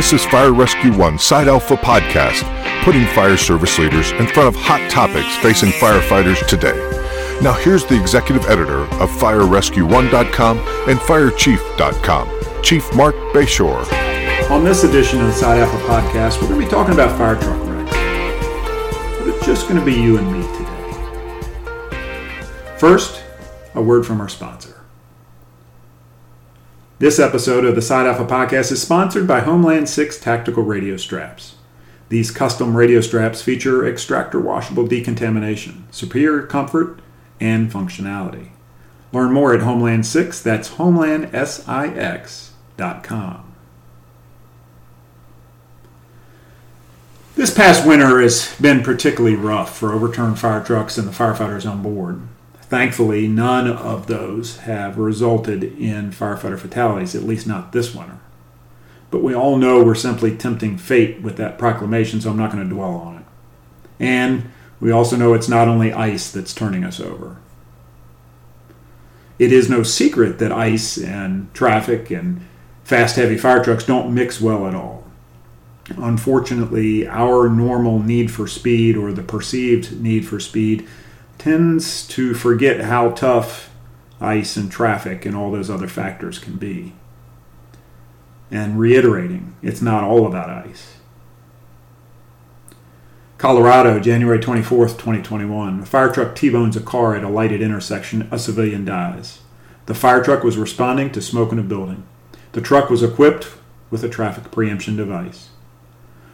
This is Fire Rescue One Side Alpha Podcast, putting fire service leaders in front of hot topics facing firefighters today. Now, here's the executive editor of FireRescue1.com and FireChief.com, Chief Marc Bashoor. On this edition of the Side Alpha Podcast, we're going to be talking about fire truck wrecks. But it's just going to be you and me today. First, a word from our sponsor. This episode of the Side Alpha Podcast is sponsored by Homeland 6 Tactical Radio Straps. These custom radio straps feature extractor washable decontamination, superior comfort, and functionality. Learn more at Homeland 6, that's homelandsix.com. This past winter has been particularly rough for overturned fire trucks and the firefighters on board. Thankfully, none of those have resulted in firefighter fatalities, at least not this winter. But we all know we're simply tempting fate with that proclamation, so I'm not going to dwell on it. And we also know it's not only ice that's turning us over. It is no secret that ice and traffic and fast, heavy fire trucks don't mix well at all. Unfortunately, our normal need for speed or the perceived need for speed tends to forget how tough ice and traffic and all those other factors can be. And reiterating, it's not all about ice. Colorado, January 24th, 2021. A fire truck T bones a car at a lighted intersection. A civilian dies. The fire truck was responding to smoke in a building. The truck was equipped with a traffic preemption device.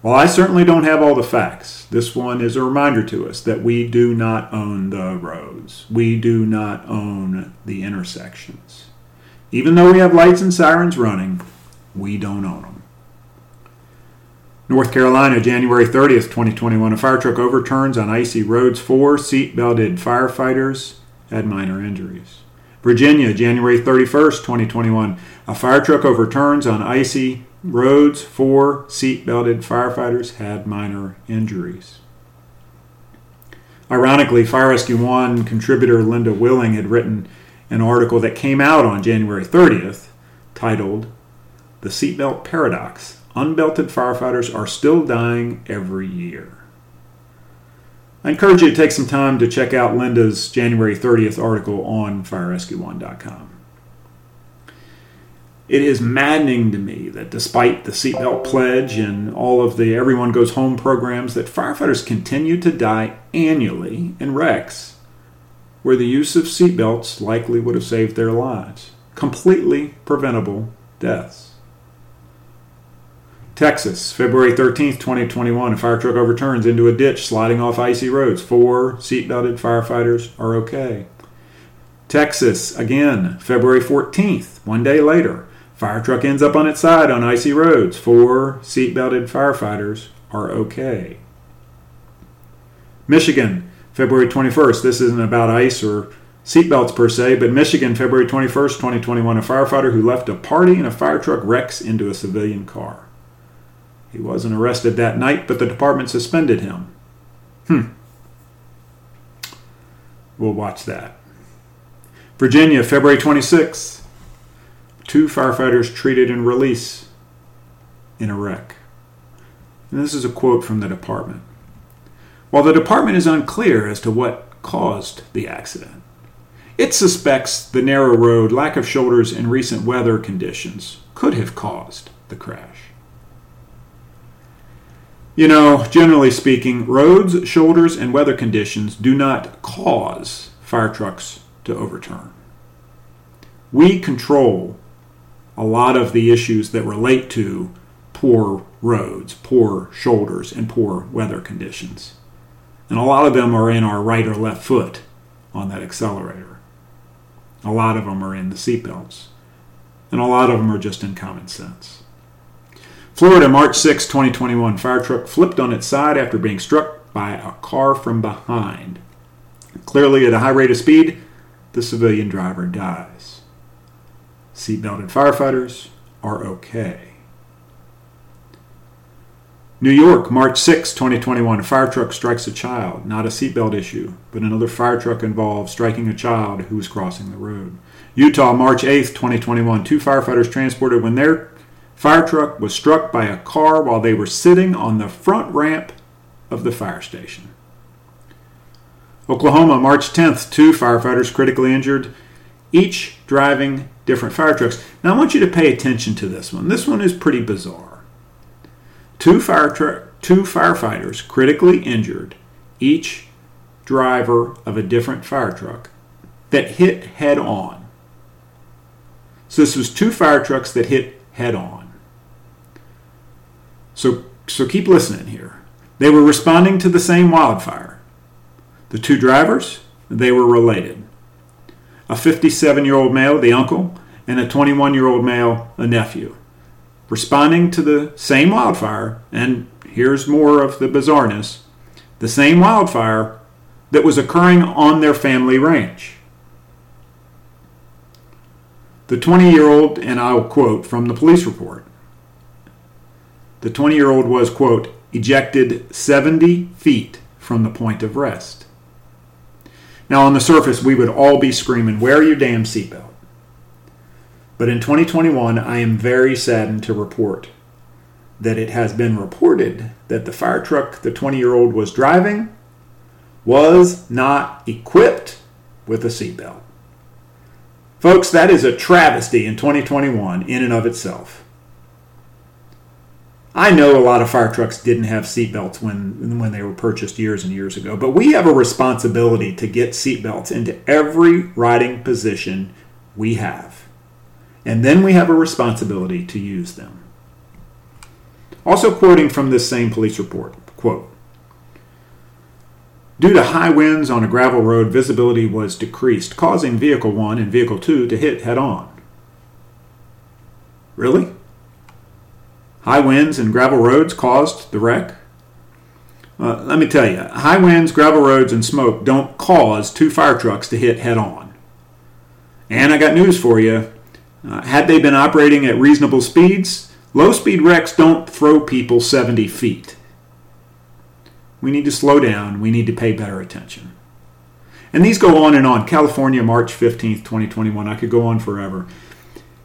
While I certainly don't have all the facts, this one is a reminder to us that we do not own the roads. We do not own the intersections. Even though we have lights and sirens running, we don't own them. North Carolina, January 30th, 2021. A fire truck overturns on icy roads. Four seat-belted firefighters had minor injuries. Virginia, January 31st, 2021. A fire truck overturns on icy roads. Four seat belted firefighters had minor injuries. Ironically, Fire Rescue One contributor Linda Willing had written an article that came out on January 30th titled The Seatbelt Paradox Unbelted Firefighters Are Still Dying Every Year. I encourage you to take some time to check out Linda's January 30th article on FireRescue1.com. It is maddening to me that despite the seatbelt pledge and all of the Everyone Goes Home programs, that firefighters continue to die annually in wrecks where the use of seatbelts likely would have saved their lives. Completely preventable deaths. Texas, February 13th, 2021. A fire truck overturns into a ditch sliding off icy roads. Four seatbelted firefighters are okay. Texas, again, February 14th, one day later. Fire truck ends up on its side on icy roads. Four seatbelted firefighters are okay. Michigan, February 21st. This isn't about ice or seatbelts per se, but Michigan, February 21st, 2021. A firefighter who left a party in a fire truck wrecks into a civilian car. He wasn't arrested that night, but the department suspended him. Hmm. We'll watch that. Virginia, February 26th two firefighters treated and released in a wreck. And this is a quote from the department. While the department is unclear as to what caused the accident, it suspects the narrow road, lack of shoulders, and recent weather conditions could have caused the crash. You know, generally speaking, roads, shoulders, and weather conditions do not cause fire trucks to overturn. We control a lot of the issues that relate to poor roads, poor shoulders, and poor weather conditions. And a lot of them are in our right or left foot on that accelerator. A lot of them are in the seatbelts. And a lot of them are just in common sense. Florida, March 6, 2021. Fire truck flipped on its side after being struck by a car from behind. Clearly, at a high rate of speed, the civilian driver dies seatbelted firefighters are okay. New York, March 6, 2021. A fire truck strikes a child. Not a seatbelt issue, but another fire truck involved striking a child who was crossing the road. Utah, March 8, 2021. Two firefighters transported when their fire truck was struck by a car while they were sitting on the front ramp of the fire station. Oklahoma, March 10th, two firefighters critically injured, each driving different fire trucks. Now, I want you to pay attention to this one. This one is pretty bizarre. Two, fire tr- two firefighters critically injured, each driver of a different fire truck, that hit head on. So, this was two fire trucks that hit head on. So, so keep listening here. They were responding to the same wildfire. The two drivers, they were related. A 57 year old male, the uncle, and a 21 year old male, a nephew. Responding to the same wildfire, and here's more of the bizarreness the same wildfire that was occurring on their family ranch. The 20 year old, and I'll quote from the police report the 20 year old was, quote, ejected 70 feet from the point of rest. Now, on the surface, we would all be screaming, Wear your damn seatbelt. But in 2021, I am very saddened to report that it has been reported that the fire truck the 20 year old was driving was not equipped with a seatbelt. Folks, that is a travesty in 2021 in and of itself. I know a lot of fire trucks didn't have seatbelts when when they were purchased years and years ago, but we have a responsibility to get seatbelts into every riding position we have. And then we have a responsibility to use them. Also quoting from this same police report, quote, Due to high winds on a gravel road, visibility was decreased, causing Vehicle 1 and Vehicle 2 to hit head on. Really? High winds and gravel roads caused the wreck? Uh, let me tell you, high winds, gravel roads, and smoke don't cause two fire trucks to hit head on. And I got news for you. Uh, had they been operating at reasonable speeds, low speed wrecks don't throw people 70 feet. We need to slow down. We need to pay better attention. And these go on and on. California, March 15th, 2021. I could go on forever.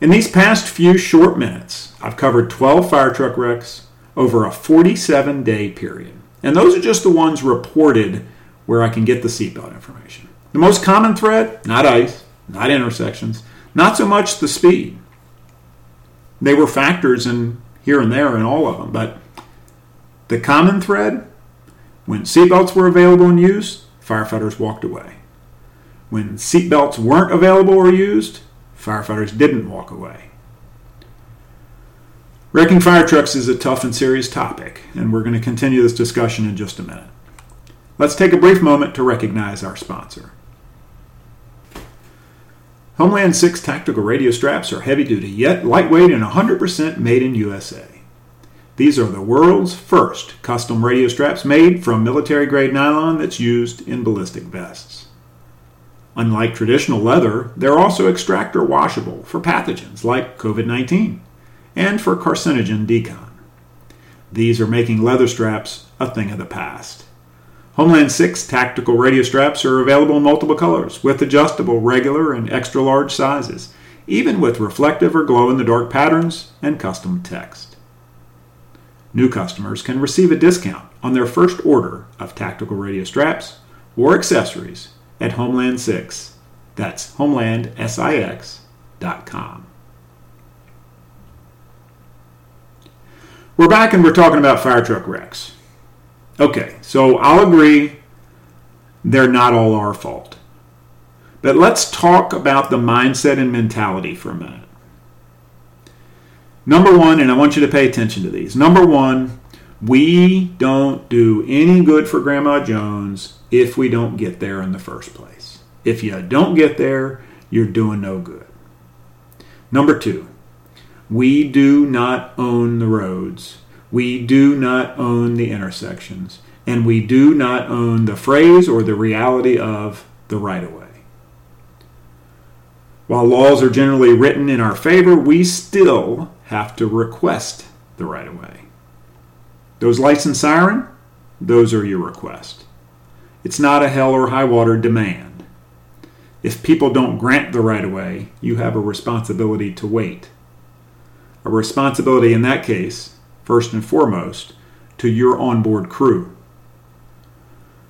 In these past few short minutes, I've covered 12 fire truck wrecks over a 47 day period. And those are just the ones reported where I can get the seatbelt information. The most common threat, not ice, not intersections, not so much the speed. They were factors in here and there in all of them, but the common thread, when seatbelts were available and used, firefighters walked away. When seatbelts weren't available or used, firefighters didn't walk away. Wrecking fire trucks is a tough and serious topic, and we're going to continue this discussion in just a minute. Let's take a brief moment to recognize our sponsor. Homeland 6 tactical radio straps are heavy duty, yet lightweight and 100% made in USA. These are the world's first custom radio straps made from military grade nylon that's used in ballistic vests. Unlike traditional leather, they're also extractor washable for pathogens like COVID 19 and for carcinogen decon. These are making leather straps a thing of the past. Homeland 6 tactical radio straps are available in multiple colors with adjustable regular and extra large sizes, even with reflective or glow in the dark patterns and custom text. New customers can receive a discount on their first order of tactical radio straps or accessories at Homeland 6. That's homelandsix.com. We're back and we're talking about fire truck wrecks. Okay, so I'll agree they're not all our fault. But let's talk about the mindset and mentality for a minute. Number one, and I want you to pay attention to these. Number one, we don't do any good for Grandma Jones if we don't get there in the first place. If you don't get there, you're doing no good. Number two, we do not own the roads. We do not own the intersections. And we do not own the phrase or the reality of the right of way. While laws are generally written in our favor, we still have to request the right of way. Those lights and siren, those are your request. It's not a hell or high water demand. If people don't grant the right of way, you have a responsibility to wait. a responsibility in that case, first and foremost, to your onboard crew.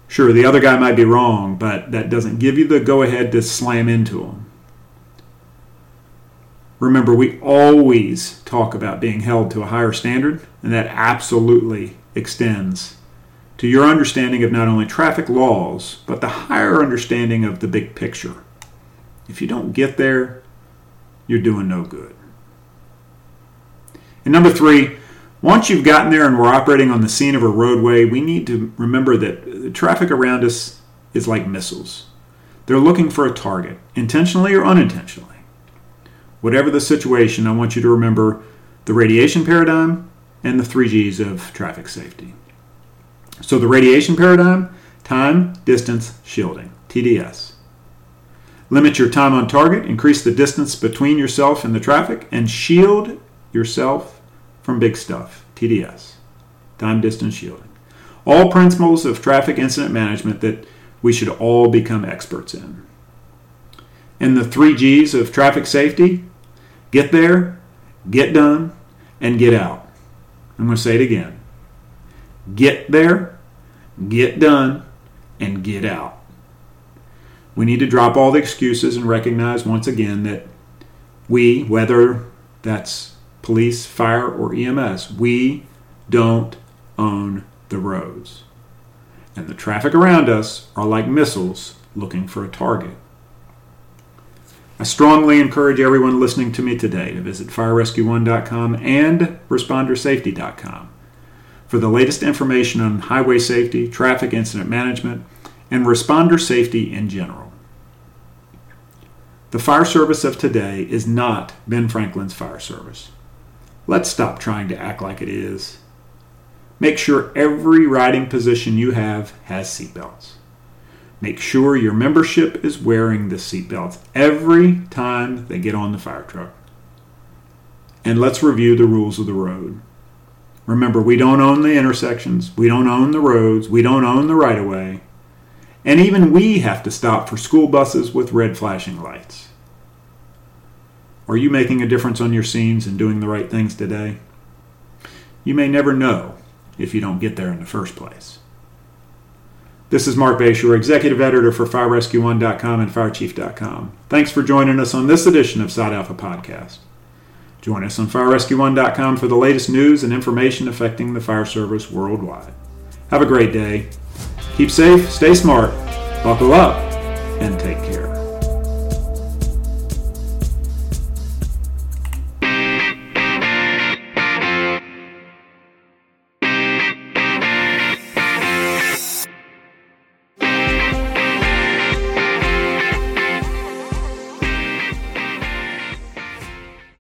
Sure, the other guy might be wrong, but that doesn't give you the go ahead to slam into him. Remember, we always talk about being held to a higher standard, and that absolutely extends to your understanding of not only traffic laws, but the higher understanding of the big picture. If you don't get there, you're doing no good. And number three, once you've gotten there and we're operating on the scene of a roadway, we need to remember that the traffic around us is like missiles. They're looking for a target, intentionally or unintentionally. Whatever the situation, I want you to remember the radiation paradigm and the three G's of traffic safety. So, the radiation paradigm time, distance, shielding, TDS. Limit your time on target, increase the distance between yourself and the traffic, and shield yourself from big stuff, TDS, time, distance, shielding. All principles of traffic incident management that we should all become experts in. And the three G's of traffic safety get there, get done, and get out. I'm going to say it again get there, get done, and get out. We need to drop all the excuses and recognize once again that we, whether that's police, fire, or EMS, we don't own the roads. And the traffic around us are like missiles looking for a target. I strongly encourage everyone listening to me today to visit firerescue1.com and respondersafety.com for the latest information on highway safety, traffic incident management, and responder safety in general. The fire service of today is not Ben Franklin's fire service. Let's stop trying to act like it is. Make sure every riding position you have has seatbelts. Make sure your membership is wearing the seatbelts every time they get on the fire truck. And let's review the rules of the road. Remember, we don't own the intersections, we don't own the roads, we don't own the right of way, and even we have to stop for school buses with red flashing lights. Are you making a difference on your scenes and doing the right things today? You may never know if you don't get there in the first place. This is Marc Bashoor, Executive Editor for FireRescue1.com and FireChief.com. Thanks for joining us on this edition of Side Alpha Podcast. Join us on FireRescue1.com for the latest news and information affecting the fire service worldwide. Have a great day. Keep safe, stay smart, buckle up, and take care.